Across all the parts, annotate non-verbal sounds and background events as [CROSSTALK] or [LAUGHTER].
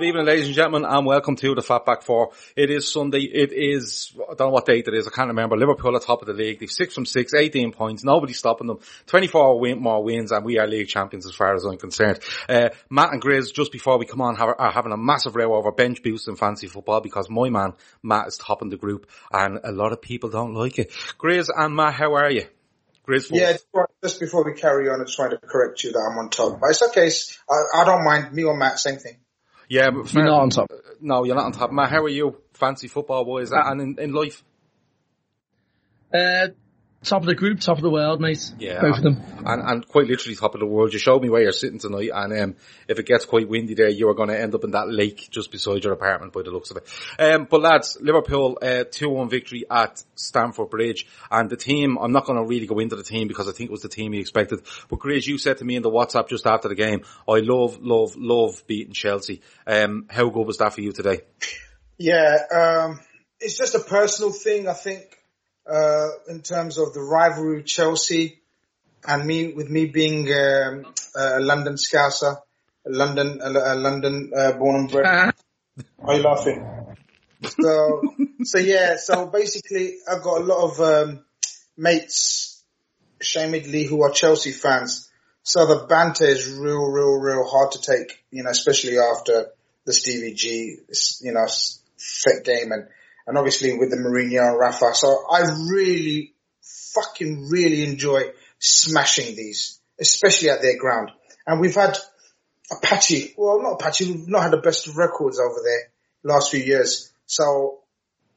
Good evening, ladies and gentlemen, and welcome to the Fatback Four. It is Sunday. It is, I don't know what date it is, I can't remember. Liverpool at top of the league. They've six from six, 18 points. Nobody's stopping them. 24 win, more wins, and we are league champions as far as I'm concerned. Uh, Matt and Grizz, just before we come on, have, are having a massive row over bench boost in fantasy football because my man, Matt, is topping the group, and a lot of people don't like it. Grizz and Matt, how are you? First. Yeah, just before we carry on, I just wanted to correct you that I'm on top. But it's okay. I, I don't mind. Me or Matt, same thing. Yeah, but You're not on top. No, you're not on top. Matt, how are you? Fantasy football wise and in, in life? Uh, top of the group, top of the world, mate. Yeah. Both of them. And, and quite literally top of the world. You showed me where you're sitting tonight and um, if it gets quite windy there, you are going to end up in that lake just beside your apartment by the looks of it. Um, but lads, Liverpool, uh, 2-1 victory at Stamford Bridge and the team, I'm not going to really go into the team because I think it was the team you expected. But Grizz, you said to me in the WhatsApp just after the game, I love, love, love beating Chelsea. Um, how good was that for you today? [LAUGHS] Yeah, um, it's just a personal thing, I think, uh, in terms of the rivalry with Chelsea and me, with me being um, a London Scouser, a London, a, a London uh, born and bred. Are you laughing? So, so yeah, so basically I've got a lot of um, mates, shamedly, who are Chelsea fans. So the banter is real, real, real hard to take, you know, especially after the Stevie G, you know, fit game and, and obviously with the Mourinho and Rafa. So I really, fucking really enjoy smashing these, especially at their ground. And we've had Apache, well not Apache, we've not had the best of records over there last few years. So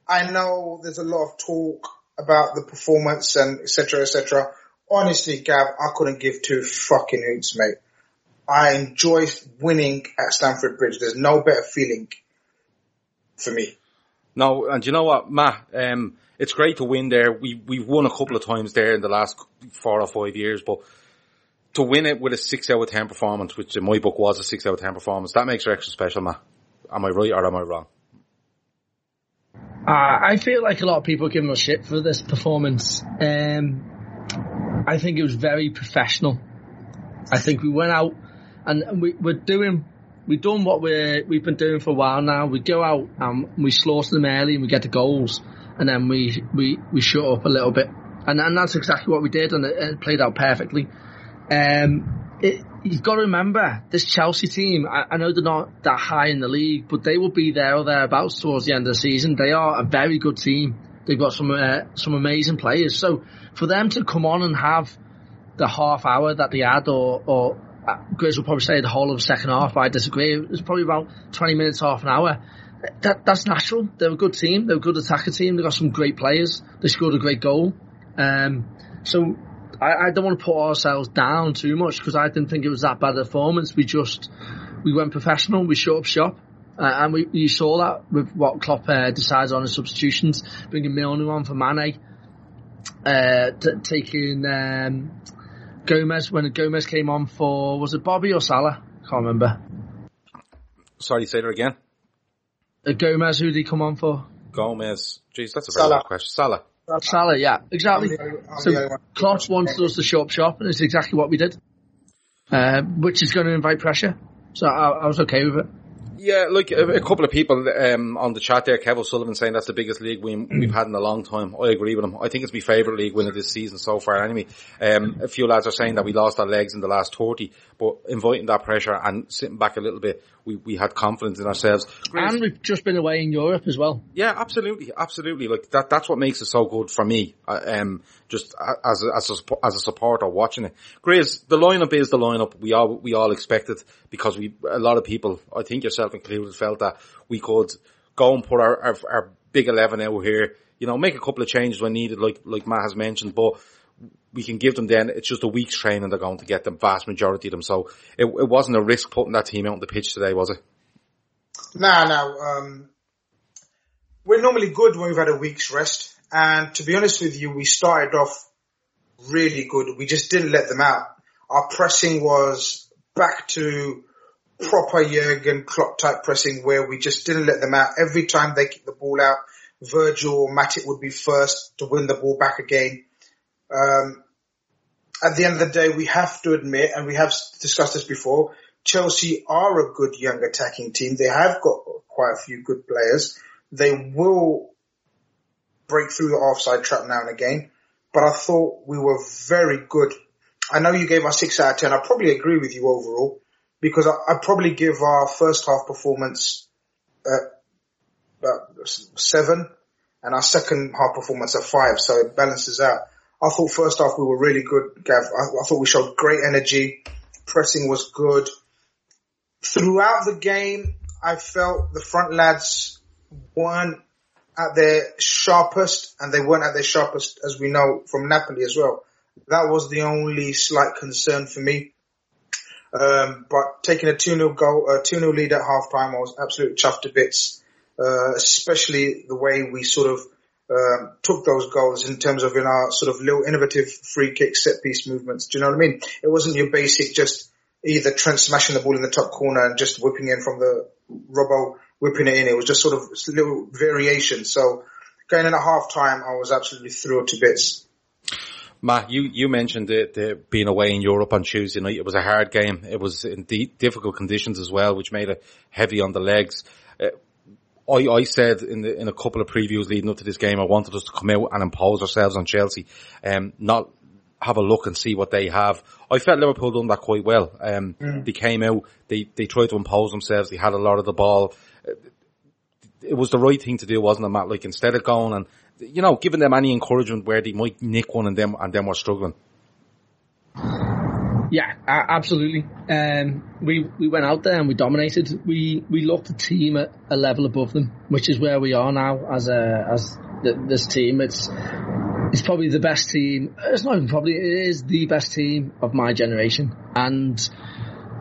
I know there's a lot of talk about the performance and et cetera, et cetera. Honestly, Gav, I couldn't give two fucking hoots, mate. I enjoy winning at Stamford Bridge. There's no better feeling for me. No, and you know what, Matt? Um, it's great to win there. We we've won a couple of times there in the last four or five years, but to win it with a six out of ten performance, which in my book was a six out of ten performance, that makes it extra special, Matt. Am I right or am I wrong? Uh, I feel like a lot of people are giving us shit for this performance. Um, I think it was very professional. I think we went out and we, we're doing, we've done what we're, we've been doing for a while now. We go out and we slaughter them early and we get the goals and then we, we, we shut up a little bit. And, and that's exactly what we did and it, it played out perfectly. Um, it, you've got to remember this Chelsea team. I, I know they're not that high in the league, but they will be there or thereabouts towards the end of the season. They are a very good team. They've got some uh, some amazing players. So for them to come on and have the half hour that they had, or or Grizz will probably say the whole of the second half. but I disagree. It was probably about twenty minutes, half an hour. That that's natural. They're a good team. They're a good attacker team. They've got some great players. They scored a great goal. Um, so I, I, don't want to put ourselves down too much because I didn't think it was that bad a performance. We just we went professional. We shut up shop. Uh, and we, you saw that with what Klopp uh, decides on his substitutions, bringing Milner on for Mane, uh, t- taking um, Gomez when Gomez came on for was it Bobby or Salah? Can't remember. Sorry, say that again. Uh, Gomez, who did he come on for? Gomez. Jeez, that's a very Salah. good question. Salah. Salah, yeah, exactly. I'm the- I'm So the only. Klopp wanted us to shut up shop, and it's exactly what we did, uh, which is going to invite pressure. So I, I was okay with it. Yeah, like a, a couple of people um, on the chat there, Kev O'Sullivan saying that's the biggest league win we've had in a long time. I agree with him. I think it's my favourite league win of this season so far anyway. Um, a few lads are saying that we lost our legs in the last 40, but inviting that pressure and sitting back a little bit, we, we had confidence in ourselves. Great. And we've just been away in Europe as well. Yeah, absolutely, absolutely. Like that, that's what makes it so good for me. Uh, um, just as a, as a, as a supporter watching it. Grizz, the lineup is the lineup we all, we all expected because we, a lot of people, I think yourself included, felt that we could go and put our, our, our big 11 out here, you know, make a couple of changes when needed, like, like Matt has mentioned, but we can give them then, it's just a week's training they're going to get the vast majority of them. So it, it wasn't a risk putting that team out on the pitch today, was it? Nah, no. Um, we're normally good when we've had a week's rest. And to be honest with you, we started off really good. We just didn't let them out. Our pressing was back to proper Jurgen Klopp type pressing where we just didn't let them out. Every time they kicked the ball out, Virgil or Matip would be first to win the ball back again. Um, at the end of the day, we have to admit, and we have discussed this before, Chelsea are a good young attacking team. They have got quite a few good players. They will break through the offside trap now and again, but I thought we were very good. I know you gave us six out of ten. I probably agree with you overall because I, I'd probably give our first half performance uh, about seven and our second half performance a five, so it balances out. I thought first half we were really good, Gav. I, I thought we showed great energy. Pressing was good. Throughout the game, I felt the front lads weren't at their sharpest, and they weren't at their sharpest, as we know from Napoli as well. That was the only slight concern for me. Um, but taking a 2-0 goal, a 2-0 lead at half time, I was absolutely chuffed to bits. Uh, especially the way we sort of um, took those goals in terms of in our sort of little innovative free kick set piece movements. Do you know what I mean? It wasn't your basic just either Trent smashing the ball in the top corner and just whipping in from the Robbo whipping it in. It was just sort of little variation. So going in at half time, I was absolutely thrilled to bits. Matt, you, you mentioned the, the being away in Europe on Tuesday night. It was a hard game. It was in di- difficult conditions as well, which made it heavy on the legs. Uh, I, I said in the, in a couple of previews leading up to this game, I wanted us to come out and impose ourselves on Chelsea, um, not have a look and see what they have. I felt Liverpool done that quite well. Um, they came out, they, they tried to impose themselves, they had a lot of the ball. Uh, It was the right thing to do, wasn't it, Matt? Like instead of going and, you know, giving them any encouragement where they might nick one and them, and them were struggling. Yeah, absolutely. Um, we we went out there and we dominated. We we looked a team at a level above them, which is where we are now as a as th this team. It's it's probably the best team. It's not even probably. It is the best team of my generation, and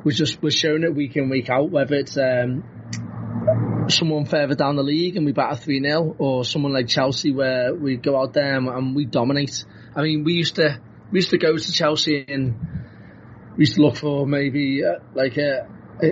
we're just we're showing it week in week out. Whether it's um, someone further down the league and we batter 3 0, or someone like Chelsea where we go out there and, and we dominate. I mean, we used to we used to go to Chelsea and we used to look for maybe uh, like a, a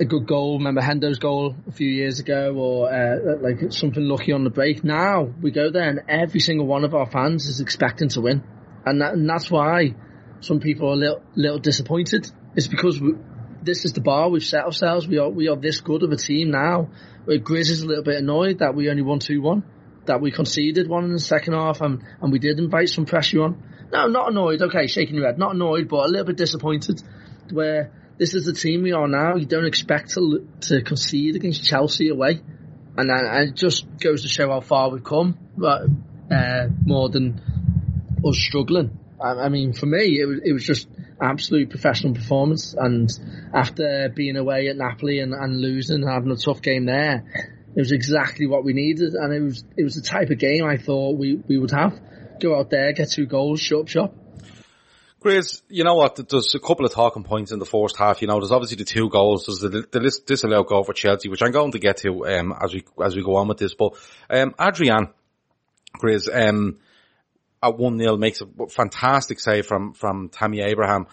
a good goal. Remember Hendo's goal a few years ago, or uh, like something lucky on the break. Now we go there and every single one of our fans is expecting to win, and, that, and that's why some people are a little, little disappointed. It's because we, this is the bar we've set ourselves. We are we are this good of a team now. Where Grizz is a little bit annoyed that we only won two one, that we conceded one in the second half, and and we did invite some pressure on. No, not annoyed. Okay, shaking your head. Not annoyed, but a little bit disappointed. Where this is the team we are now. You don't expect to to concede against Chelsea away, and, and it just goes to show how far we've come. But uh, more than us struggling. I, I mean, for me, it was it was just absolute professional performance. And after being away at Napoli and, and losing and having a tough game there, it was exactly what we needed. And it was it was the type of game I thought we, we would have. Go out there, get two goals, shut up shop. Grizz, you know what? There's a couple of talking points in the first half. You know, there's obviously the two goals. There's the, the this disallowed goal for Chelsea, which I'm going to get to um, as we as we go on with this. But um, Adrian, Grizz, um, at one 0 makes a fantastic save from from Tammy Abraham.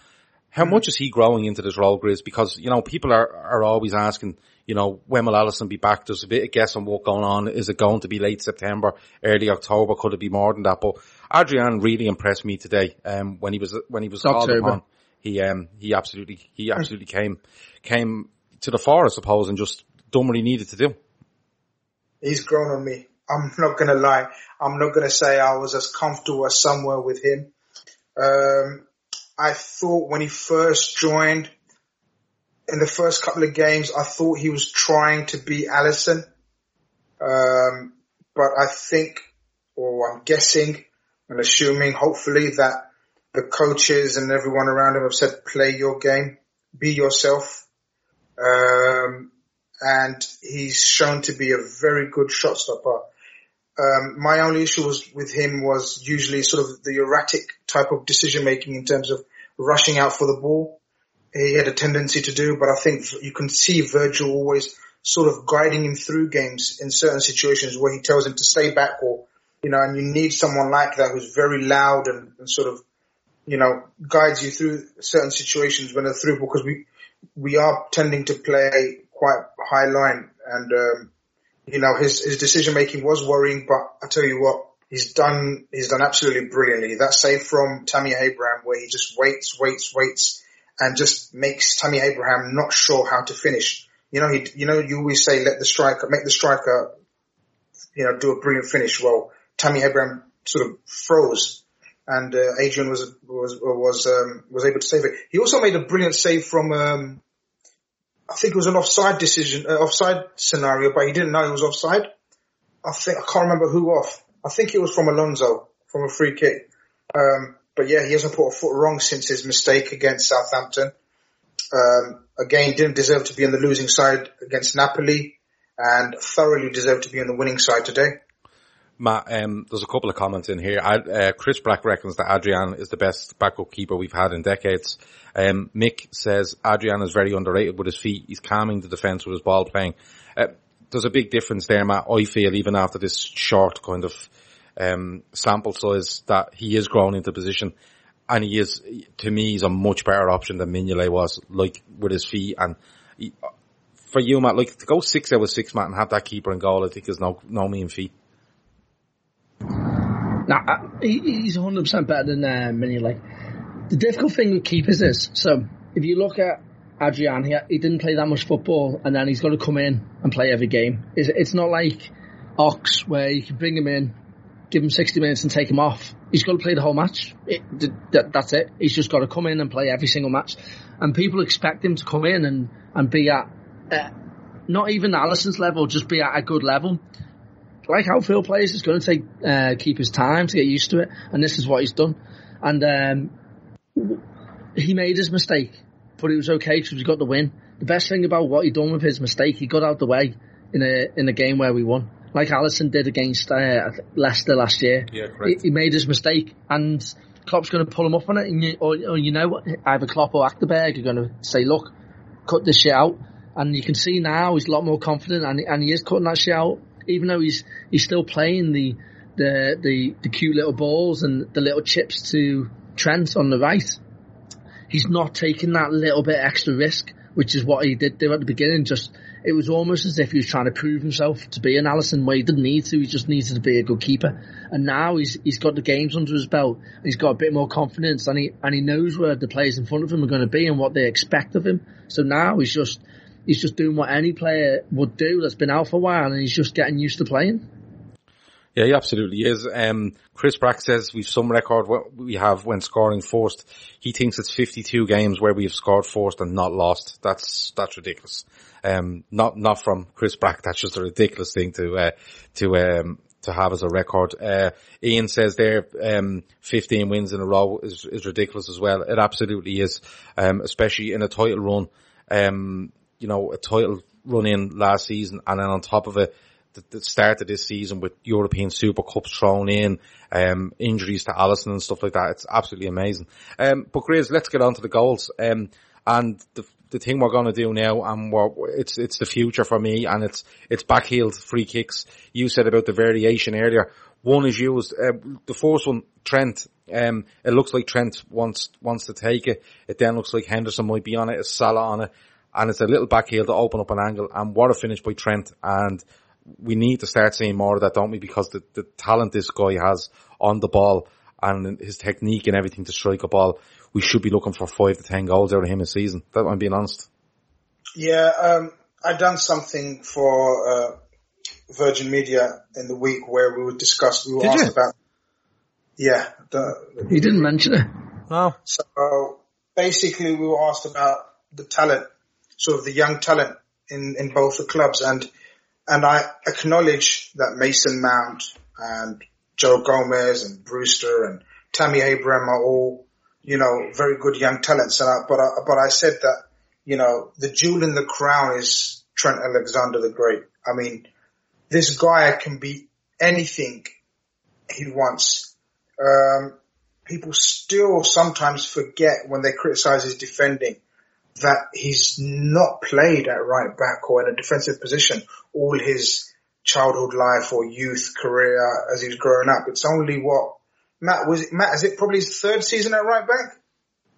How mm. much is he growing into this role, Grizz? Because you know people are are always asking, you know, when will Alisson be back? There's a bit of guess on what going on. Is it going to be late September, early October? Could it be more than that? But Adrian really impressed me today. Um, when he was when he was called upon, he um he absolutely he absolutely came came to the fore, I suppose, and just done what he needed to do. He's grown on me. I'm not gonna lie. I'm not gonna say I was as comfortable as somewhere with him. Um, I thought when he first joined, in the first couple of games, I thought he was trying to be Alisson. Um, but I think, or I'm guessing, and assuming hopefully that the coaches and everyone around him have said, play your game, be yourself. Um, and he's shown to be a very good shot stopper. Um, my only issue was with him was usually sort of the erratic type of decision making in terms of rushing out for the ball. He had a tendency to do, but I think you can see Virgil always sort of guiding him through games in certain situations where he tells him to stay back or you know, and you need someone like that who's very loud and, and sort of, you know, guides you through certain situations when they're through because we, we are tending to play quite high line and, um, you know, his, his decision making was worrying, but I tell you what, he's done, he's done absolutely brilliantly. That save from Tammy Abraham where he just waits, waits, waits and just makes Tammy Abraham not sure how to finish. You know, he, you know, you always say let the striker, make the striker, you know, do a brilliant finish. Well, Tammy Abraham sort of froze and uh, Adrian was was was um, was able to save it. He also made a brilliant save from um, I think it was an offside decision, uh, offside scenario, but he didn't know he was offside. I think I can't remember who off. I think it was from Alonso from a free kick. Um, but yeah, he hasn't put a foot wrong since his mistake against Southampton. Um, again, didn't deserve to be on the losing side against Napoli, and thoroughly deserved to be on the winning side today. Matt, um, there's a couple of comments in here. Uh, Chris Black reckons that Adrian is the best backup keeper we've had in decades. Um, Mick says Adrian is very underrated with his feet. He's calming the defence with his ball playing. Uh, there's a big difference there, Matt. I feel even after this short kind of um, sample size that he is growing into position, and he is to me he's a much better option than Mignolet was, like with his feet. And he, for you, Matt, like to go six out of six, Matt, and have that keeper in goal, I think is no no mean feat. Nah, he's 100% better than uh, Mignolet. The difficult thing with keepers is, so if you look at Adrian, he, he didn't play that much football and then he's got to come in and play every game. It's, it's not like Ox where you can bring him in, give him 60 minutes and take him off. He's got to play the whole match. It, that, that's it. He's just got to come in and play every single match. And people expect him to come in and, and be at, uh, not even Alisson's level, just be at a good level like how Phil plays, it's going to take uh, keep his time to get used to it, and this is what he's done. And um, he made his mistake, but it was okay because we got the win. The best thing about what he done with his mistake, he got out the way in a in a game where we won, like Alisson did against uh, Leicester last year. Yeah, correct. He, he, made his mistake, and Klopp's going to pull him up on it, and you, or, or you know what, either Klopp or Achterberg are going to say, look, cut this shit out. And you can see now he's a lot more confident, and, and he is cutting that shit out even though he's he's still playing the the the, the cute little balls and the little chips to Trent on the right, he's not taking that little bit extra risk, which is what he did do at the beginning. Just it was almost as if he was trying to prove himself to be an Alisson where he didn't need to. He just needed to be a good keeper. And now he's he's got the games under his belt. He's got a bit more confidence, and he and he knows where the players in front of him are going to be and what they expect of him. So now he's just he's just doing what any player would do that's been out for a while and he's just getting used to playing. Yeah, he absolutely is. Um, Chris Brack says we've some record we have when scoring forced. He thinks it's 52 games where we have scored forced and not lost. That's, that's ridiculous. Um, not, not from Chris Brack. That's just a ridiculous thing to, uh, to, um, to have as a record. Uh, Ian says there, um, 15 wins in a row is, is ridiculous as well. It absolutely is, um, especially in a title run. Um, you know, a title run in last season and then on top of it, the, the start of this season with European Super Cups thrown in, um, injuries to Alisson and stuff like that. It's absolutely amazing. Um, but Grizz, let's get on to the goals. Um, and the, the thing we're going to do now, and it's it's the future for me, and it's it's backheeled free kicks. You said about the variation earlier. One is used. Uh, the first one, Trent. Um, it looks like Trent wants wants to take it. It then looks like Henderson might be on it. It's Salah on it, and it's a little back heel to open up an angle. And what a finish by Trent! And we need to start seeing more of that, don't we? Because the, the talent this guy has on the ball and his technique and everything to strike a ball we should be looking for five to ten goals out of him a season. That I'm being honest. Yeah, um, I done something for uh, Virgin Media in the week where we would discuss. We were Did asked you? about. Yeah, the, He didn't mention it. No. so basically we were asked about the talent, sort of the young talent in in both the clubs, and and I acknowledge that Mason Mount and Joe Gomez and Brewster and Tammy Abraham are all you know, very good young talents. And I, but I, but I said that, you know, the jewel in the crown is Trent Alexander the Great. I mean, this guy can be anything he wants. Um, people still sometimes forget when they criticize his defending that he's not played at right back or in a defensive position all his childhood life or youth career as he's growing up. It's only what Matt was it, Matt is it probably his third season at right back?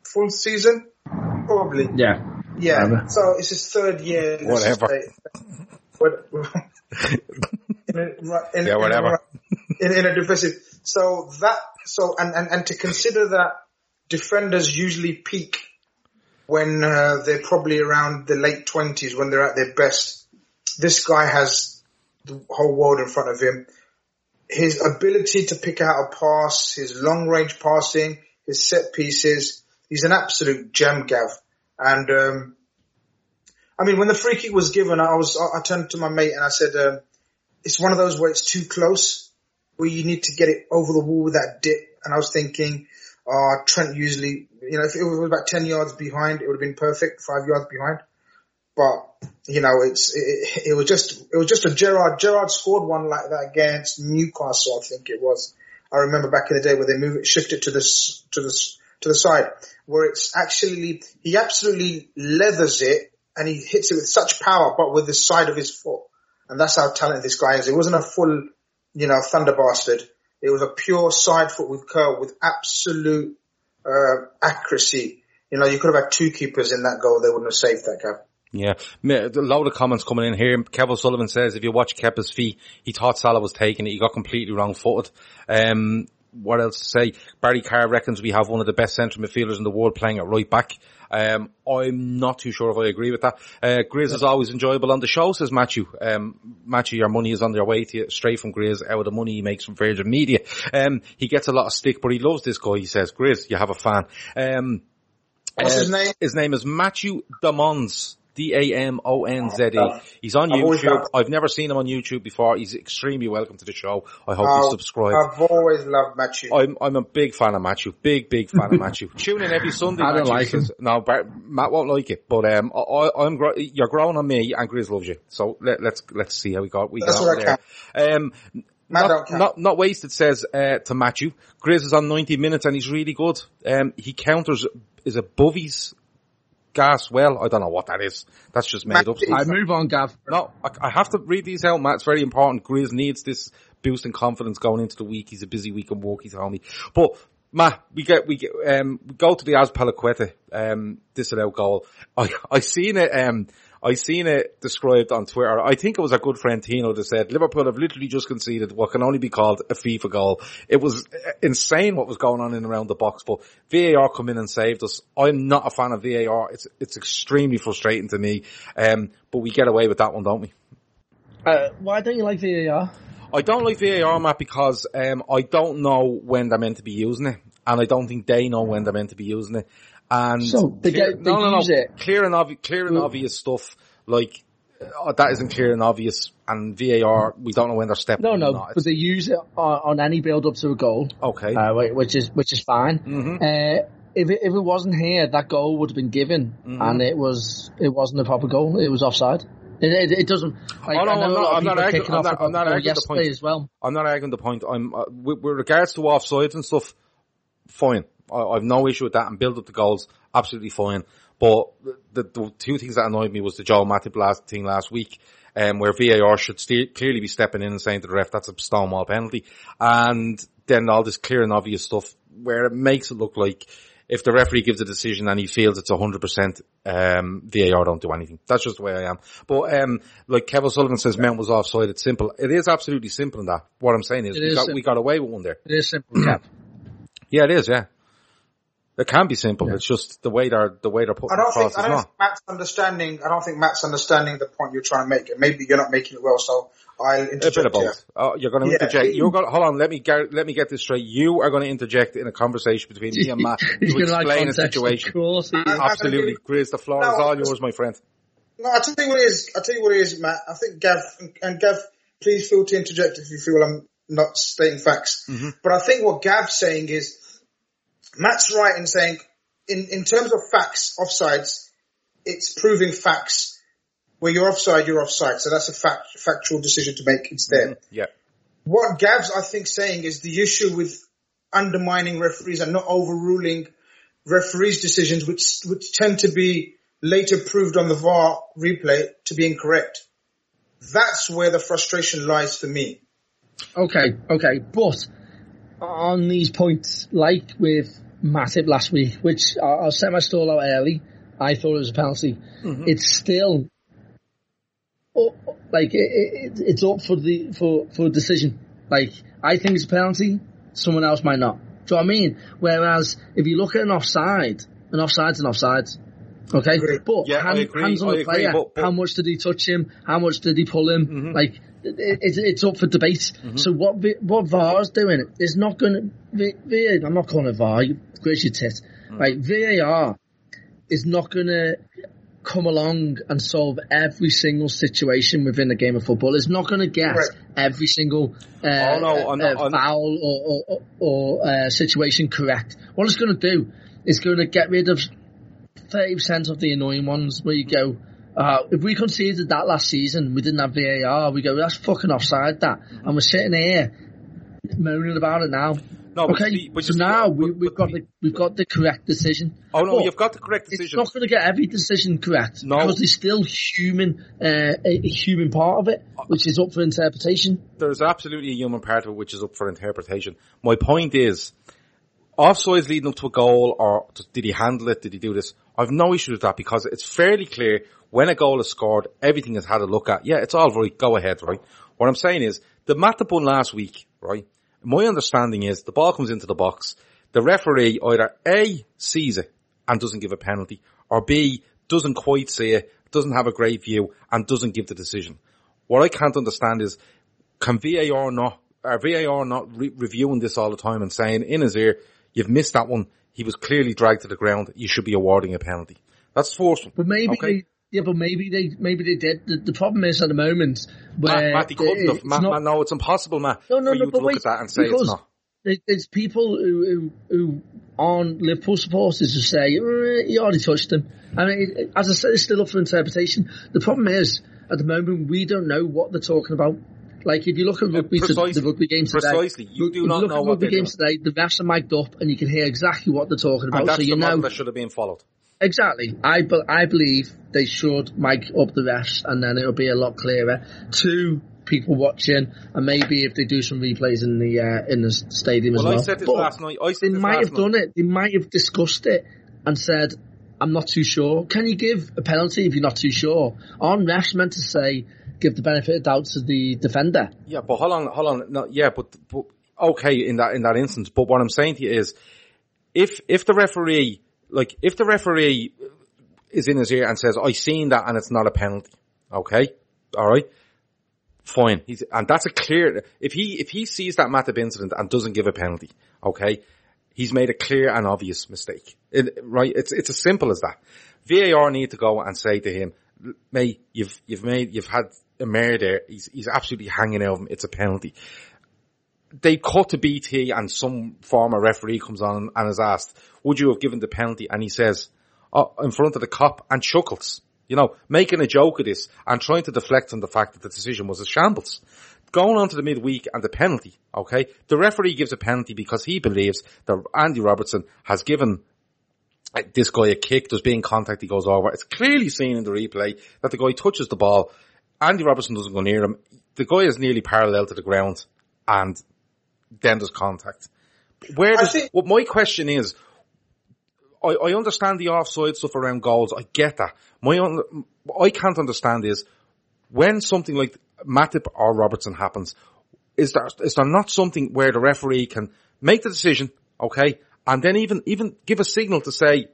Full season? Probably. Yeah. Yeah. Whatever. So it's his third year. Whatever. What- [LAUGHS] in a, in- Yeah, whatever. In, in a defensive. So that, so, and, and, and to consider that defenders usually peak when uh, they're probably around the late twenties when they're at their best. This guy has the whole world in front of him. His ability to pick out a pass, his long range passing, his set pieces, he's an absolute gem, Gav. And um, I mean, when the free kick was given, I was I I turned to my mate and I said, um, "It's one of those where it's too close, where you need to get it over the wall with that dip." And I was thinking, uh, Trent usually, you know, if it was about ten yards behind, it would have been perfect. Five yards behind, but you know, it's it, it was just it was just a Gerrard. Gerrard scored one like that against Newcastle, I think it was. I remember back in the day where they moved it, shifted to this to this to the side, where it's actually he absolutely leathers it and he hits it with such power, but with the side of his foot, and that's how talented this guy is. It wasn't a full, you know, thunder bastard. It was a pure side foot with curl, with absolute uh, accuracy. You know, you could have had two keepers in that goal; they wouldn't have saved that gap. Yeah, a lot of comments coming in here. Kevin Sullivan says if you watch Kepa's feet, he thought Salah was taking it. He got completely wrong footed. Um, what else to say? Barry Carr reckons we have one of the best central midfielders in the world playing at right back. Um, I'm not too sure if I agree with that. Uh, Grizz is always enjoyable on the show, says Matthew. Um, Matthew, your money is on their way to you straight from Grizz out of the money he makes from Virgin Media. Um, he gets a lot of stick, but he loves this guy. He says, Grizz, you have a fan. Um, What's uh, his name? His name is Matthew Damons. D-A-M-O-N-Z-E. He's on I've YouTube. I've never seen him on YouTube before. He's extremely welcome to the show. I hope Oh, you subscribe. I've always loved Matthew. I'm I'm a big fan of Matthew. Big big fan of Matthew. [LAUGHS] Tune in every Sunday. I don't Matthew like him. says- No, Bar- Matt won't like it. But um, I, I- I'm you're growing on me, and Grizz loves you. So let, let's let's see how we got. We That's got there. Um, not, don't count. not not wasted says uh, to Matthew. Grizz is on 90 minutes and he's really good. Um, he counters is it Bovey's gas well. I don't know what that is. That's just made Matt- up. I move on, Gav. No, I, I have to read these out, Matt. It's very important. Grizz needs this boost in confidence going into the week. He's a busy week in work, he told me. But, Matt, we get, we get, um, we go to the Azpilicueta, um, disallowed goal. I, I seen it, um, I seen it described on Twitter. I think it was a good friend Tino that said Liverpool have literally just conceded what can only be called a FIFA goal. It was uh, insane what was going on in and around the box, but VAR come in and saved us. I'm not a fan of VAR. It's, it's extremely frustrating to me. Um, but we get away with that one, don't we? Uh, why don't you like VAR? I don't like VAR, Matt, because um, I don't know when they're meant to be using it, and I don't think they know when they're meant to be using it. And So, they clear, get- they no, no, no, use it. clear and obvious, clear and obvious stuff like uh, that isn't clear and obvious. And VAR, we don't know when they're stepping. No, no, not. but they use it on, on any build up to a goal, okay. uh, which is which is fine. Mhm. Uh, if it, if it wasn't here, that goal would have been given, Mm-hmm. and it was it wasn't a proper goal. It was offside. It, it, it doesn't. Like, Oh, no, I'm not- I'm not arguing- I'm not- I'm not the arguing the point. as well. I'm not arguing the point. I'm uh, with, with regards to offsides and stuff. Fine, I, I've no issue with that and build up the goals. Absolutely fine. But the, the two things that annoyed me was the Joel Matip last thing last week, um, where VAR should st- clearly be stepping in and saying to the ref that's a stonewall penalty, and then all this clear and obvious stuff where it makes it look like if the referee gives a decision and he feels it's 100%, um, VAR don't do anything. That's just the way I am. But, um, like Kevin Sullivan says Mount was offside, it's simple. It is absolutely simple in that. What I'm saying is, It we, is got, simple. we got away with one there. It is simple, Cap. [CLEARS THROAT] Yeah, it is, yeah. It can be simple. It's just the way they're, the way they're putting I don't it across think, I don't think Matt's understanding, I don't think Matt's understanding the point you're trying to make. And maybe you're not making it well, so I'll A bit of here. both. Oh, you're going to Yeah. interject. You're going. Hold on. Let me get. Let me get this straight. You are going to interject in a conversation between me and Matt He's [LAUGHS] to gonna like explain a situation. Course, he Absolutely, Grizz. The floor No, is all it's- yours, my friend. No, I'll tell you what it is. I'll tell you what it is, Matt. I think Gav, and Gav, please feel to interject if you feel I'm not stating facts. Mm-hmm. But I think what Gav's saying is, Matt's right in saying, in, in terms of facts, offsides, it's proving facts. Where you're offside, you're offside. So that's a fact, factual decision to make. It's there. Mm-hmm. Yeah. What Gav's, I think, saying is the issue with undermining referees and not overruling referees' decisions, which which tend to be later proved on the VAR replay to be incorrect. That's where the frustration lies for me. Okay, okay, but on these points, like with Matip last week, which I- I'll set my stall out early, I thought it was a penalty. It's still like it, it, it's up for the for for a decision. Like I think it's a penalty, someone else might not. Do you know what I mean? Whereas if you look at an offside, an offside's an offside. Okay, but Yeah, hand- hands on I the agree, player. but- but- how much did he touch him? How much did he pull him? Mm-hmm. Like it's it's up for debate. So what what VAR's doing is not going to. VAR. I'm not calling it VAR. You grace your tit. Mm. Right, VAR is not going to come along and solve every single situation within the game of football. It's not going to get Right. every single uh, Oh, no, I'm not- uh, I'm- foul or or, or uh, situation correct. What it's going to do is going to get rid of thirty percent of the annoying ones where you go. Uh, if we conceded that last season, we didn't have VAR. We go, that's fucking offside. That, and we're sitting here moaning about it now. No, but okay, see- but so now we, we've got the we've got the correct decision. Oh no, But you've got the correct decision. It's not going to get every decision correct No. because there's still human, uh, a, a human part of it, which is up for interpretation. There's absolutely a human part of it which is up for interpretation. My point is, offsides leading up to a goal, or did he handle it? Did he do this? I've no issue with that because it's fairly clear when a goal is scored, everything is had a look at. Yeah, it's all right. Go ahead, right? What I'm saying is, the Matip one last week, right? My understanding is the ball comes into the box. The referee either A, sees it and doesn't give a penalty, or B, doesn't quite see it, doesn't have a great view, and doesn't give the decision. What I can't understand is, can VAR not, are VAR not re- reviewing this all the time and saying in his ear, you've missed that one, he was clearly dragged to the ground, you should be awarding a penalty. That's the first one. But maybe Okay. Yeah, but maybe they, maybe they did. The, the problem is at the moment where Matt, he couldn't have. Matt, not- Matt, no, it's impossible, Matt, No, no, for no, you but to look wait, at that and say it's not. there- there's people who, who, who aren't Liverpool supporters who say, "Eh, you already touched him. I mean, as I said, it's still up for interpretation. The problem is, at the moment, we don't know what they're talking about. Like, if you look at rugby, to, precisely. the rugby games today, Precisely. You do not look know at rugby games today, the refs are mic'd up and you can hear exactly what they're talking about. So you know, that should have been followed. Exactly. I, be- I believe they should mic up the refs and then it'll be a lot clearer to people watching and maybe if they do some replays in the, uh, in the stadium as Well, I said this But last night. I They said this might have done it. They might have discussed it and said, I'm not too sure. Can you give a penalty if you're not too sure? Aren't refs meant to say, give the benefit of doubt to the defender? Yeah, but hold on, hold on. No, yeah, but, but okay in that in that instance. But what I'm saying to you is, if if the referee, like, if the referee is in his ear and says, "I seen that and it's not a penalty," okay, all right, fine. He's and that's a clear. If he if he sees that Matip incident and doesn't give a penalty, okay, he's made a clear and obvious mistake. It, right? It's it's as simple as that. VAR need to go and say to him, mate, you've you've made you've had a there. He's he's absolutely hanging of him. It's a penalty. They cut to BT and some former referee comes on and is asked, would you have given the penalty? And he says, oh, in front of the cop and chuckles. You know, making a joke of this and trying to deflect on the fact that the decision was a shambles. Going on to the midweek and the penalty, okay? The referee gives a penalty because he believes that Andy Robertson has given uh, this guy a kick, there's being contact, he goes over. It's clearly seen in the replay that the guy touches the ball. Andy Robertson doesn't go near him. The guy is nearly parallel to the ground and then there's contact. Where does, think- what my question is, I, I understand the offside stuff around goals. I get that. My what I can't understand is when something like Matip or Robertson happens, is there is there not something where the referee can make the decision, okay, and then even even give a signal to say,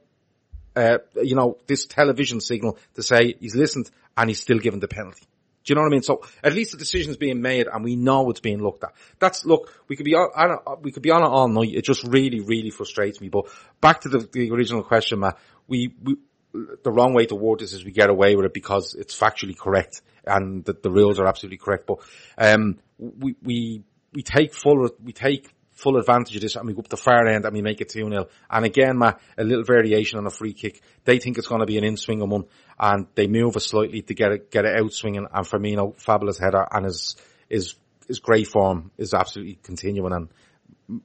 uh, you know, this television signal to say he's listened and he's still given the penalty. Do you know what I mean? So at least the decision's being made and we know it's being looked at. That's, look, we could be on, on we could be on it all night. It just really, really frustrates me. But back to the, the original question, Matt, we, we, the wrong way to word this is we get away with it because it's factually correct and the, the rules are absolutely correct. But, um, we, we, we take full, we take full advantage of this and we go up the far end and we make it 2-0. And again, Matt, a little variation on a free kick. They think it's going to be an in-swinging one and they move it slightly to get it, get it out swinging and Firmino, fabulous header and his, his, his great form is absolutely continuing and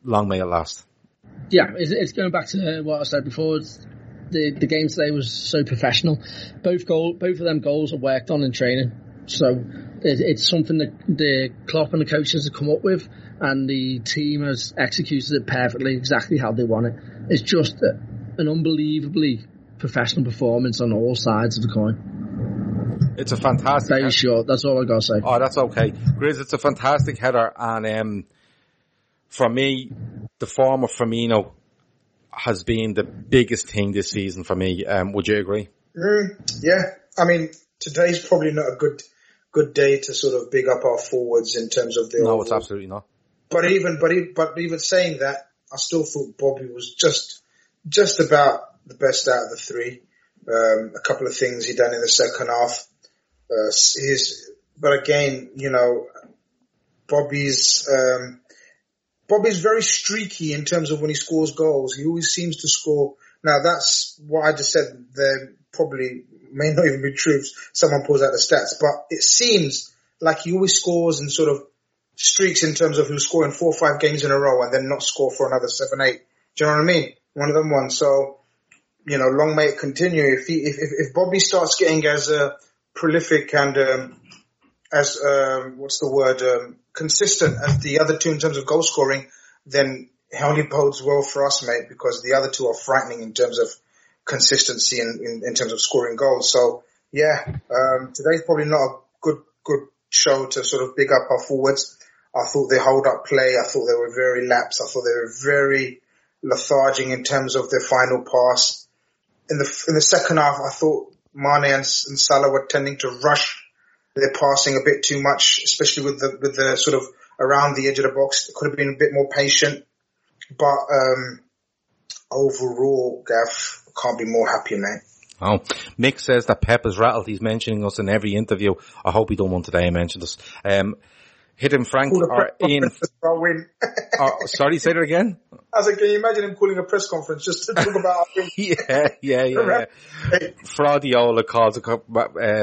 long may it last. Yeah, it's, going back to what I said before. It's, the the game today was so professional. Both goal, both of them goals are worked on in training. So it's something that the Klopp and the coaches have come up with, and the team has executed it perfectly, exactly how they want it. It's just a, an unbelievably professional performance on all sides of the coin. It's a fantastic. Very short. That's all I gotta say. Oh, that's okay. Grizz, it's a fantastic header and, um, for me, the form of Firmino has been the biggest thing this season for me. Um, would you agree? Mm, yeah, I mean, today's probably not a good good day to sort of big up our forwards in terms of the. No, it's absolutely not. But even, but even, but even saying that, I still thought Bobby was just, just about the best out of the three. Um, a couple of things he done in the second half. Uh, his, but again, you know, Bobby's, um, Bobby's very streaky in terms of when he scores goals. He always seems to score. Now that's what I just said. There probably may not even be true if someone pulls out the stats, but it seems like he always scores and sort of streaks in terms of score in four or five games in a row and then not score for another seven, eight. Do you know what I mean? One of them ones. So, you know, long may it continue. If he, if, if, if Bobby starts getting as uh, prolific and um, as um, what's the word um, consistent as the other two in terms of goal scoring, then it only bodes well for us, mate, because the other two are frightening in terms of consistency and in, in terms of scoring goals. So yeah, um, today's probably not a good good show to sort of big up our forwards. I thought they hold up play. I thought they were very lax. I thought they were very lethargic in terms of their final pass. In the in the second half, I thought Mane and, and Salah were tending to rush their passing a bit too much, especially with the with the sort of around the edge of the box. They could have been a bit more patient, but um, overall, Gav can't be more happy, mate. Oh, Mick says that Pep is rattled. He's mentioning us in every interview. I hope he don't want today. I mentioned us. Um, Hidden Frank Call a or Ian. conference just for our win. or- [LAUGHS] sorry, say that again. I was like, can you imagine him calling a press conference just to talk about [LAUGHS] yeah, yeah, yeah, yeah. [LAUGHS] Fraudiola calls a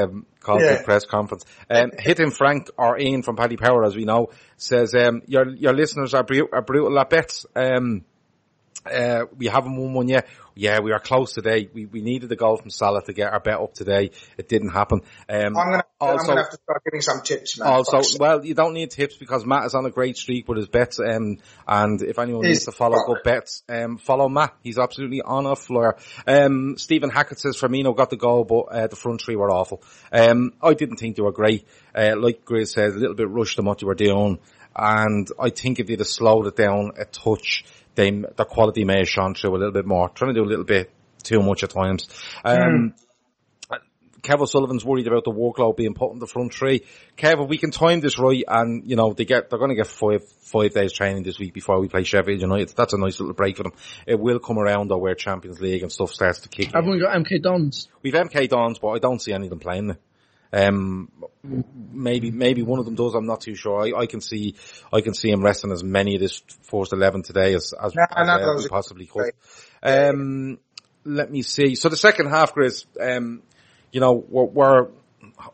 um, calls Yeah. a press conference. Um, Hidden Frank or Ian from Paddy Power, as we know, says um, your your listeners are, bru- are brutal at bets. Um, uh, we haven't won one yet. Yeah, we are close today. We we needed the goal from Salah to get our bet up today. It didn't happen. Um, I'm gonna, I'm have to start giving some tips, man. also, sake. well, you don't need tips because Matt is on a great streak with his bets. Um, and if anyone He's needs to follow good bets, um, follow Matt. He's absolutely on a floor. Um, Stephen Hackett says Firmino got the goal, but uh, the front three were awful. Um, I didn't think they were great. Uh, like Grizz said, a little bit rushed on what they were doing. And I think if they'd have slowed it down a touch, they, the quality may have shone through a little bit more. Trying to do a little bit too much at times. Um, Kev O'Sullivan's worried about the workload being put on the front three. Kev, if we can time this right and, you know, they get, they're going to get five, five days training this week before we play Sheffield United. That's a nice little break for them. It will come around though where Champions League and stuff starts to kick in. Haven't we got MK Dons? We've MK Dons, but I don't see any of them playing there. Um, maybe, maybe one of them does. I'm not too sure. I, I can see, I can see him resting as many of this forced 11 today as, as, Nah, as possibly could. great. Um, let me see. So the second half, Chris, um, you know, we're, we're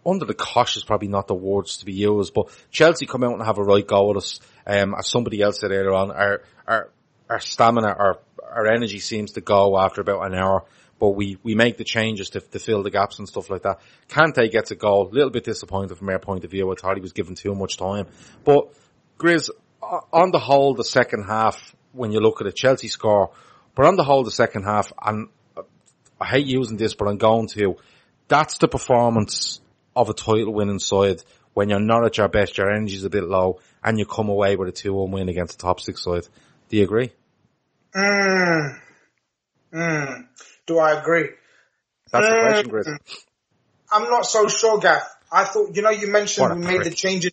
under the cosh is probably not the words to be used, but Chelsea come out and have a right go at us. Um, as somebody else said earlier on, our, our, our stamina, our, our energy seems to go after about an hour, but we, we make the changes to, to fill the gaps and stuff like that. Kante gets a goal, a little bit disappointed from our point of view. I thought he was given too much time, but Grizz, on the whole, the second half, when you look at a Chelsea score, but on the whole, the second half, and I hate using this, but I'm going to, that's the performance of a title winning side when you're not at your best, your energy's a bit low, and you come away with a 2-1 win against the top six side. Do you agree? Mm. Mm. Do I agree? That's the question, Chris. Um, I'm not so sure, Gav. I thought, you know, you mentioned we made the changes.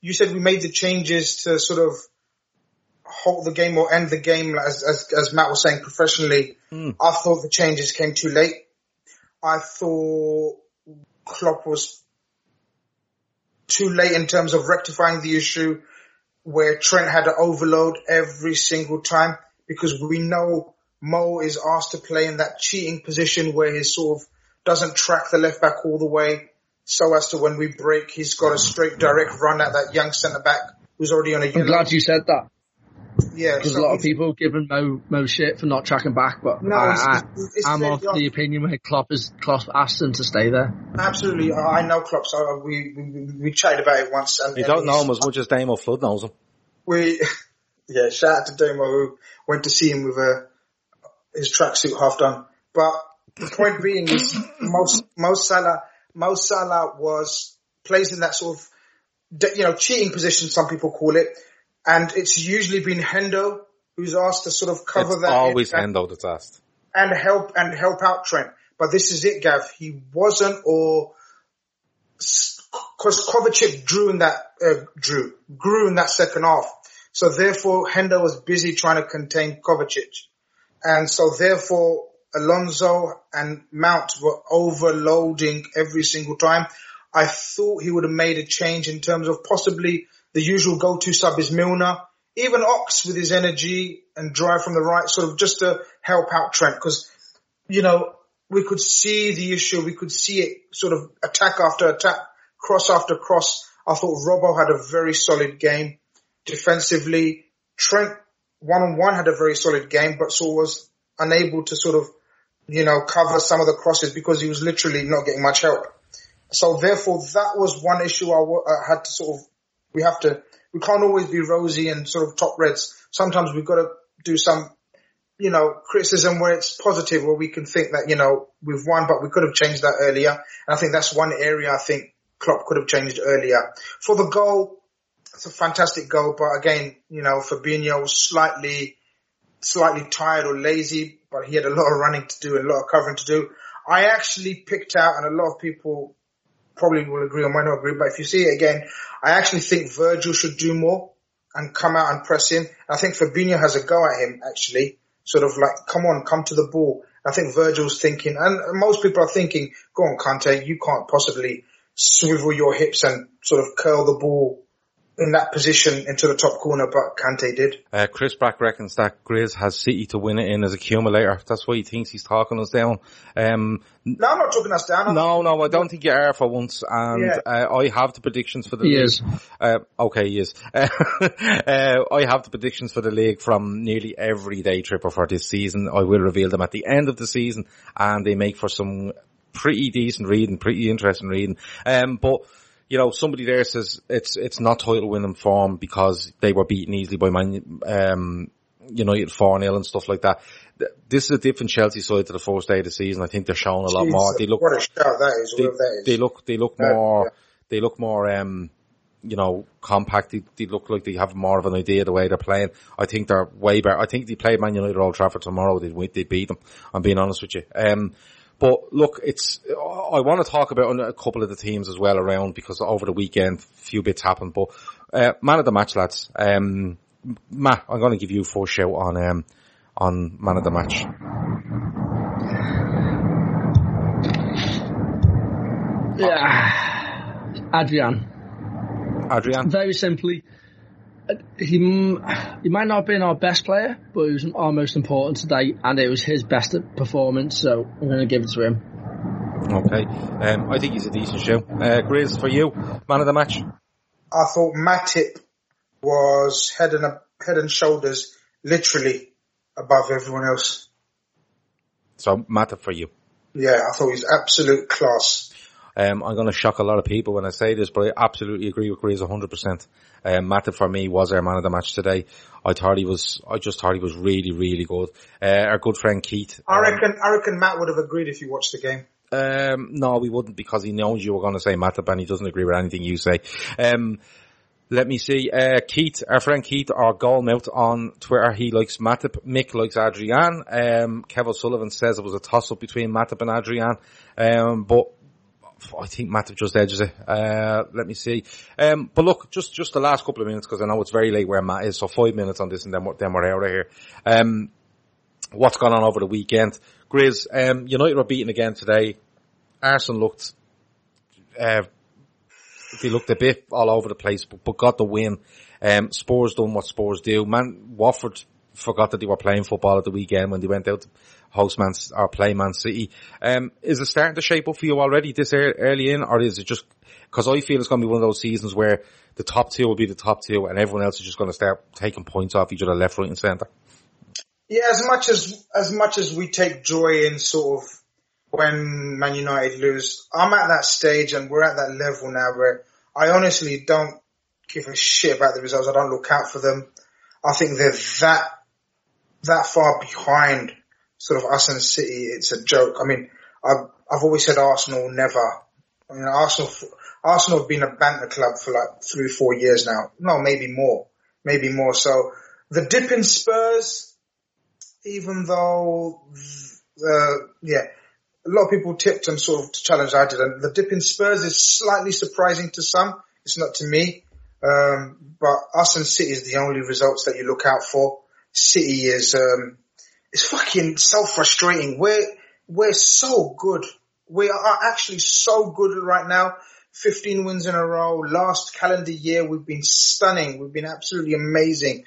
You said we made the changes to sort of halt the game or end the game, as as, as Matt was saying professionally. Hmm. I thought the changes came too late. I thought Klopp was too late in terms of rectifying the issue where Trent had to overload every single time because we know Mo is asked to play in that cheating position where he sort of doesn't track the left back all the way so as to when we break, he's got a straight direct run at that young centre back who's already on a I'm glad you said that yeah, because so a lot of he's- people giving Mo Mo shit for not tracking back, but No, I, it's- it's- it's I, am clearly of off. the opinion where Klopp is Klopp asked him to stay there. Absolutely, I I know Klopp. So we we, we chatted about it once. And, You and don't know him as much as Damo Flood knows him. We, [LAUGHS] yeah, shout out to Damo who went to see him with a, his tracksuit half done. But the point being is Mo, Mo Salah, Mo Salah was plays in that sort of, you know, cheating position, some people call it. And it's usually been Hendo who's asked to sort of cover It's that. always area Hendo that's asked. and help and help out Trent. But this is it, Gav. He wasn't or because Kovacic drew in that uh, drew grew in that second half. So therefore, Hendo was busy trying to contain Kovacic, and so therefore Alonso and Mount were overloading every single time. I thought he would have made a change in terms of possibly the usual go-to sub is Milner, even Ox with his energy and drive from the right, sort of just to help out Trent because you know, we could see the issue. We could see it sort of attack after attack, cross after cross. I thought Robbo had a very solid game defensively. Trent one on one had a very solid game, but so was unable to sort of, you know, cover some of the crosses because he was literally not getting much help. So therefore, that was one issue I I had to sort of, we have to, we can't always be rosy and sort of top reds. Sometimes we've got to do some you know, criticism where it's positive, where we can think that, you know, we've won, but we could have changed that earlier. And I think that's one area I think Klopp could have changed earlier. For the goal, it's a fantastic goal, but again, you know, Fabinho was slightly, slightly tired or lazy, but he had a lot of running to do and a lot of covering to do. I actually picked out, and a lot of people probably will agree or might not agree, but if you see it again, I actually think Virgil should do more and come out and press him. I think Fabinho has a go at him actually, sort of like, come on, come to the ball. I think Virgil's thinking, and most people are thinking, go on, Kante, you can't possibly swivel your hips and sort of curl the ball in that position into the top corner, but Kante did. Uh, Chris Brack reckons that Grizz has City to win it in as accumulator. That's why he thinks he's talking us down. Um, No, I'm not talking us down. I'm- no, no, I don't think you are for once. And Yeah. uh, I have the predictions for the He league. is. Uh, okay, he is. Uh, [LAUGHS] uh, I have the predictions for the league from nearly every day tripper for this season. I will reveal them at the end of the season, and they make for some pretty decent reading, pretty interesting reading. Um, but you know, somebody there says it's it's not title winning form because they were beaten easily by Man um, United four 0 and stuff like that. This is a different Chelsea side to the first day of the season. I think they're showing a lot more. They look what a shout that is, they, that is. they look they look more yeah. they look more um you know compact they, they look like they have more of an idea of the way they're playing I think they're way better I think they play Man United Old Trafford tomorrow they'd, they'd beat them I'm being honest with you um but look it's I want to talk about a couple of the teams as well around because over the weekend a few bits happened but uh, man of the match lads um Matt I'm going to give you first shout on um on man of the match Yeah. Adrian. Adrian Very simply, he he might not have been our best player, but he was our most important today, and it was his best performance. So I'm going to give it to him. Okay. Um, I think he's a decent show. Uh, Grizz, for you, man of the match? I thought Matip was head and, head and shoulders literally above everyone else. So Matip for you. Yeah, I thought he's absolute class. Um, I'm going to shock a lot of people when I say this, but I absolutely agree with Grizz 100%. Um, Matip for me was our man of the match today. I thought he was, I just thought he was really, really good. Uh, our good friend Keith. I reckon, um, I reckon Matt would have agreed if you watched the game. Um, no, we wouldn't because he knows you were going to say Matip and he doesn't agree with anything you say. Um, let me see. Uh, Keith, our friend Keith, our goalmouth on Twitter, he likes Matip. Mick likes Adrian. Um, Kevin Sullivan says it was a toss up between Matip and Adrian. Um, but I think Matip just edges it. Uh, let me see. Um, but look, just, just the last couple of minutes because I know it's very late where Matt is. So five minutes on this and then we're, then we're out of here. Um, what's gone on over the weekend? Grizz, um, United were beaten again today. Arsenal looked, uh, they looked a bit all over the place, but, but got the win. Um, Spurs done what Spurs do. Man, Watford forgot that they were playing football at the weekend when they went out to host Man or play Man City. Um, is it starting to shape up for you already this early in, or is it just because I feel it's going to be one of those seasons where the top two will be the top two, and everyone else is just going to start taking points off each other left, right, and centre. Yeah, as much as as much as we take joy in sort of when Man United lose, I'm at that stage and we're at that level now where I honestly don't give a shit about the results. I don't look out for them. I think they're that that far behind sort of us and City. It's a joke. I mean, I've I've always said Arsenal never. I mean, Arsenal Arsenal have been a banter club for like three, four years now. No, maybe more, maybe more. So the dip in Spurs even though, uh, yeah, a lot of people tipped and sort of challenged I did. And the dip in Spurs is slightly surprising to some. It's not to me. Um, but us and City is the only results that you look out for. City is, um, it's fucking so frustrating. We're, we're so good. We are actually so good right now. 15 wins in a row. Last calendar year, we've been stunning. We've been absolutely amazing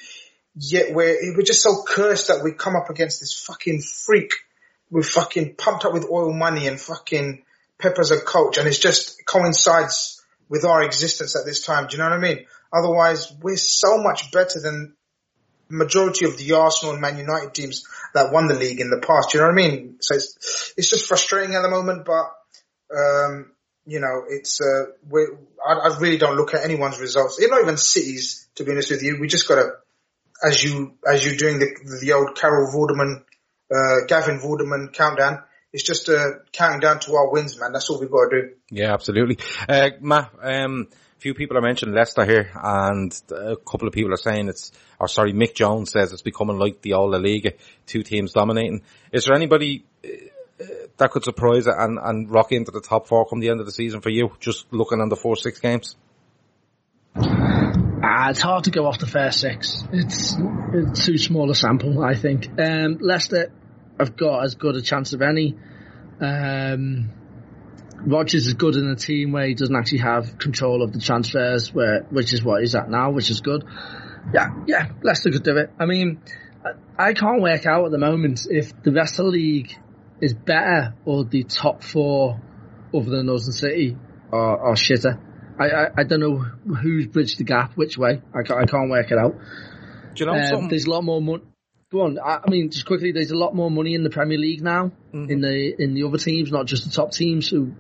yet we're, we're just so cursed that we come up against this fucking freak. We're fucking pumped up with oil money and fucking Pepper's a coach and it just coincides with our existence at this time. Do you know what I mean? Otherwise, we're so much better than majority of the Arsenal and Man United teams that won the league in the past. You know what I mean? So it's, it's just frustrating at the moment, but, um, you know, it's, uh, we I, I really don't look at anyone's results. Not even City's, to be honest with you. We just gotta as you as you're doing the the old Carol Vorderman, uh, Gavin Vorderman countdown. It's just uh, counting down to our wins, man. That's all we've got to do. Yeah, absolutely. Uh, Matt, um, few people are mentioning Leicester here, and a couple of people are saying it's, or sorry, Mick Jones says it's becoming like the All La Liga, two teams dominating. Is there anybody uh, that could surprise and, and rock into the top four come the end of the season for you, just looking on the four, six games? Ah, it's hard to go off the first six. It's, it's too small a sample, I think. Um, Leicester have got as good a chance of any. Um, Rodgers is good in a team where he doesn't actually have control of the transfers, where which is what he's at now, which is good. Yeah, yeah, Leicester could do it. I mean, I can't work out at the moment if the rest of the league is better or the top four other than Northern City are, are shitter. I, I, I don't know who's bridged the gap which way. I can't, I can't work it out. Do you know um, There's a lot more money. Go on. I, I, mean, just quickly, there's a lot more money in the Premier League now mm-hmm. in the in the other teams, not just the top teams. So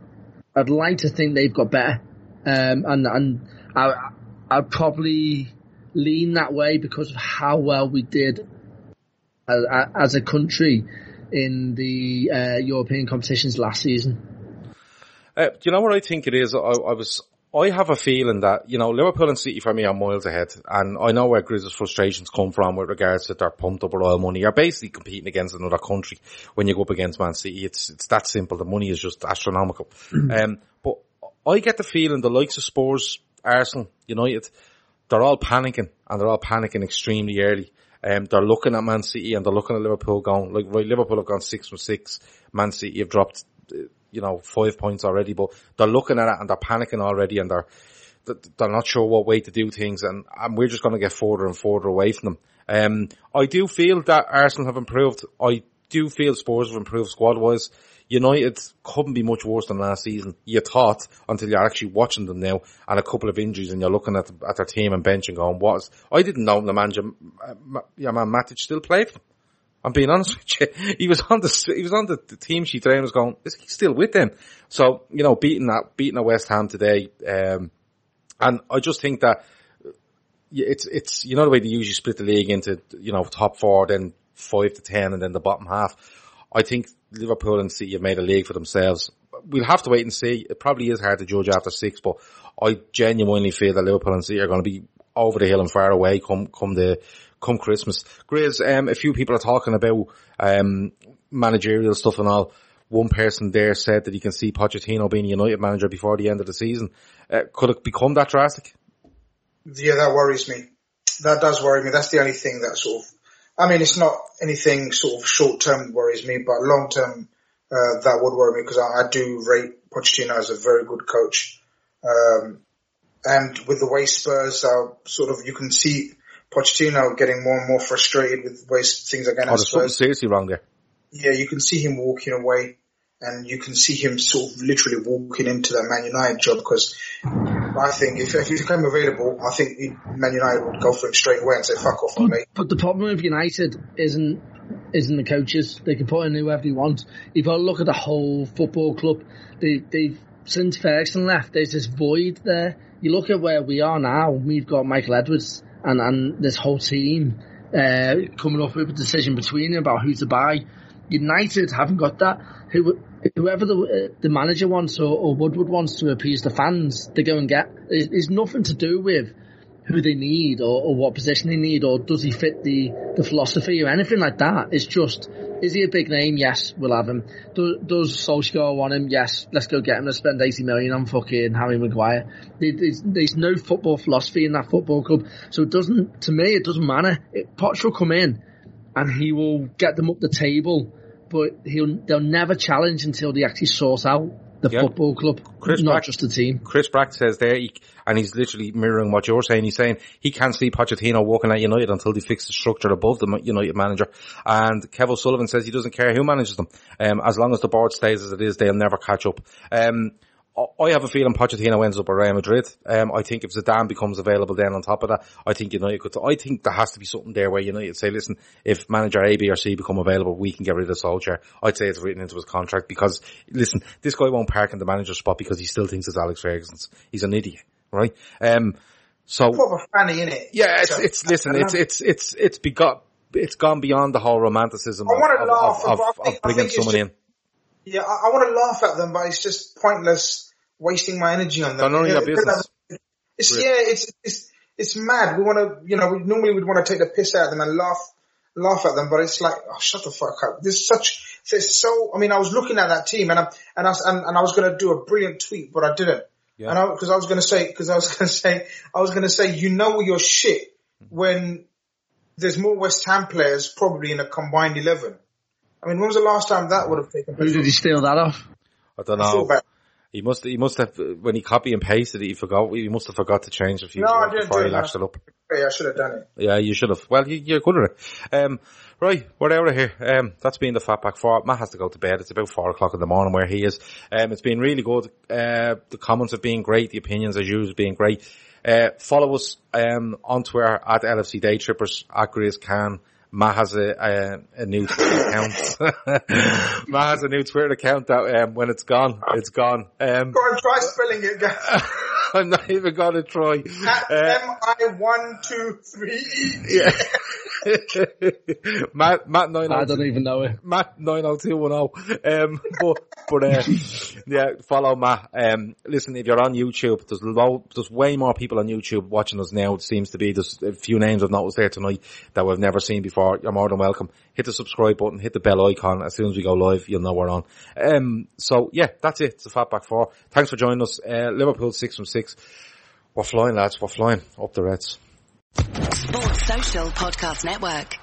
I'd like to think they've got better, um, and and I I'd probably lean that way because of how well we did as, as a country in the uh, European competitions last season. Uh, do you know what I think it is? I, I was I have a feeling that, you know, Liverpool and City for me are miles ahead. And I know where Grizz's frustrations come from with regards to their pumped up oil money. You're basically competing against another country when you go up against Man City. It's, it's that simple. The money is just astronomical. [CLEARS THROAT] Um, but I get the feeling the likes of Spurs, Arsenal, United, they're all panicking and they're all panicking extremely early. Um, they're looking at Man City and they're looking at Liverpool going, like, right, Liverpool have gone six from six. Man City have dropped you know, five points already, but they're looking at it and they're panicking already and they're, they're not sure what way to do things and, and we're just going to get further and further away from them. Um, I do feel that Arsenal have improved. I do feel Spurs have improved squad wise. United couldn't be much worse than last season. You thought until you're actually watching them now and a couple of injuries and you're looking at at their team and bench and going, what is, I didn't know the manager, uh, yeah man, Matic still played for them. I'm being honest with you. [LAUGHS] He was on the, he was on the, the team sheet today and was going, is he still with them? So, you know, beating that, beating a West Ham today, um, and I just think that it's, it's, you know the way they usually split the league into, you know, top four, then five to ten and then the bottom half. I think Liverpool and City have made a league for themselves. We'll have to wait and see. It probably is hard to judge after six, but I genuinely feel that Liverpool and City are going to be over the hill and far away come, come the, come Christmas. Grizz, um, a few people are talking about, um, managerial stuff and all. One person there said that he can see Pochettino being United manager before the end of the season. Uh, could it become that drastic? Yeah, that worries me. That does worry me. That's the only thing that sort of I mean, it's not anything sort of short term worries me, but long term, uh, that would worry me because I, I, do rate Pochettino as a very good coach. Um, and with the way Spurs are sort of, you can see Pochettino getting more and more frustrated with the way things are going. Oh, there's something seriously wrong there. Yeah, you can see him walking away and you can see him sort of literally walking into that Man United job because I think if, if he became available, I think Man United would go for it straight away and say fuck off on me. But the problem with United isn't isn't the coaches. They can put in whoever they want. If I look at the whole football club. They, they've since Ferguson left, there's this void there. You look at where we are now. We've got Michael Edwards and and this whole team uh, coming up with a decision between them about who to buy. United haven't got that. Who whoever the the manager wants or, or, Woodward wants to appease the fans, they go and get. It's, nothing to do with who they need or, or, what position they need or does he fit the, the philosophy or anything like that. It's just, is he a big name? Yes, we'll have him. Do, does Solskjaer want him? Yes, let's go get him. Let's spend 80 million on fucking Harry Maguire. There's, there's no football philosophy in that football club. So it doesn't, to me, it doesn't matter. It, Poch will come in and he will get them up the table but he'll they'll never challenge until they actually sort out the yeah. football club, Chris not Brack, just the team. Chris Brack says there, he, and he's literally mirroring what you're saying. He's saying he can't see Pochettino walking at United until they fix the structure above the United manager. And Kev O'Sullivan says he doesn't care who manages them. Um, as long as the board stays as it is, they'll never catch up. Um, I have a feeling Pochettino ends up at Real Madrid. Um, I think if Zidane becomes available then on top of that, I think United could, I think there has to be something there where United say, listen, if manager A, B or C become available, we can get rid of Solskjaer. I'd say it's written into his contract because, listen, this guy won't park in the manager spot because he still thinks it's Alex Ferguson's. He's an idiot, right? Um, so. Proper fanny, innit? Yeah, it's, it's, listen, it's, it's, it's, it's begot, it's gone beyond the whole romanticism I of, laugh, of, of, of bringing someone in. Yeah, I, I want to laugh at them, but it's just pointless wasting my energy on them. Don't know your business. It's, yeah, it's, it's, it's mad. We want to, you know, we normally would want to take the piss out of them and laugh, laugh at them, but it's like, oh, shut the fuck up. There's such, there's so, I mean, I was looking at that team and I, and I, and, and I was going to do a brilliant tweet, but I didn't. Yeah. And I, cause I was going to say, cause I was [LAUGHS] going to say, I was going to say, you know your shit when there's more West Ham players probably in a combined 11. I mean, when was the last time that would have taken place? Who did he steal that off? I don't know. He must, he must have, when he copy and pasted it, he forgot, he must have forgot to change a few no, I didn't before he lashed it up. Yeah, I should have done it. Yeah, you should have. Well, you, are good at it. Um, right, we're out of here. Um, that's been the Fatback Four. Matt has to go to bed. It's about four o'clock in the morning where he is. Um, it's been really good. Uh, the comments have been great. The opinions as usual have been great. Uh, follow us, um, on Twitter at LFC Day Trippers, at Grizz Can. Matt has a, a, a new Twitter account. [LAUGHS] Matt has a new Twitter account that um, when it's gone, it's gone. Um, Go and try spelling it. [LAUGHS] [LAUGHS] I'm not even gonna try. Uh, M I one two three. Yeah. [LAUGHS] Matt Matt nine. I don't even know it. Matt nine oh two one oh. Um, but but uh, [LAUGHS] yeah, follow Matt. Um, listen, if you're on YouTube, there's low, there's way more people on YouTube watching us now. It seems to be there's a few names I've noticed there tonight that we've never seen before. You're more than welcome. Hit the subscribe button, hit the bell icon. As soon as we go live, you'll know we're on. Um, so yeah, that's it. It's the Fatback Four. Thanks for joining us. Uh, Liverpool six from six. We're flying, lads. We're flying up the Reds. Sports Social Podcast Network.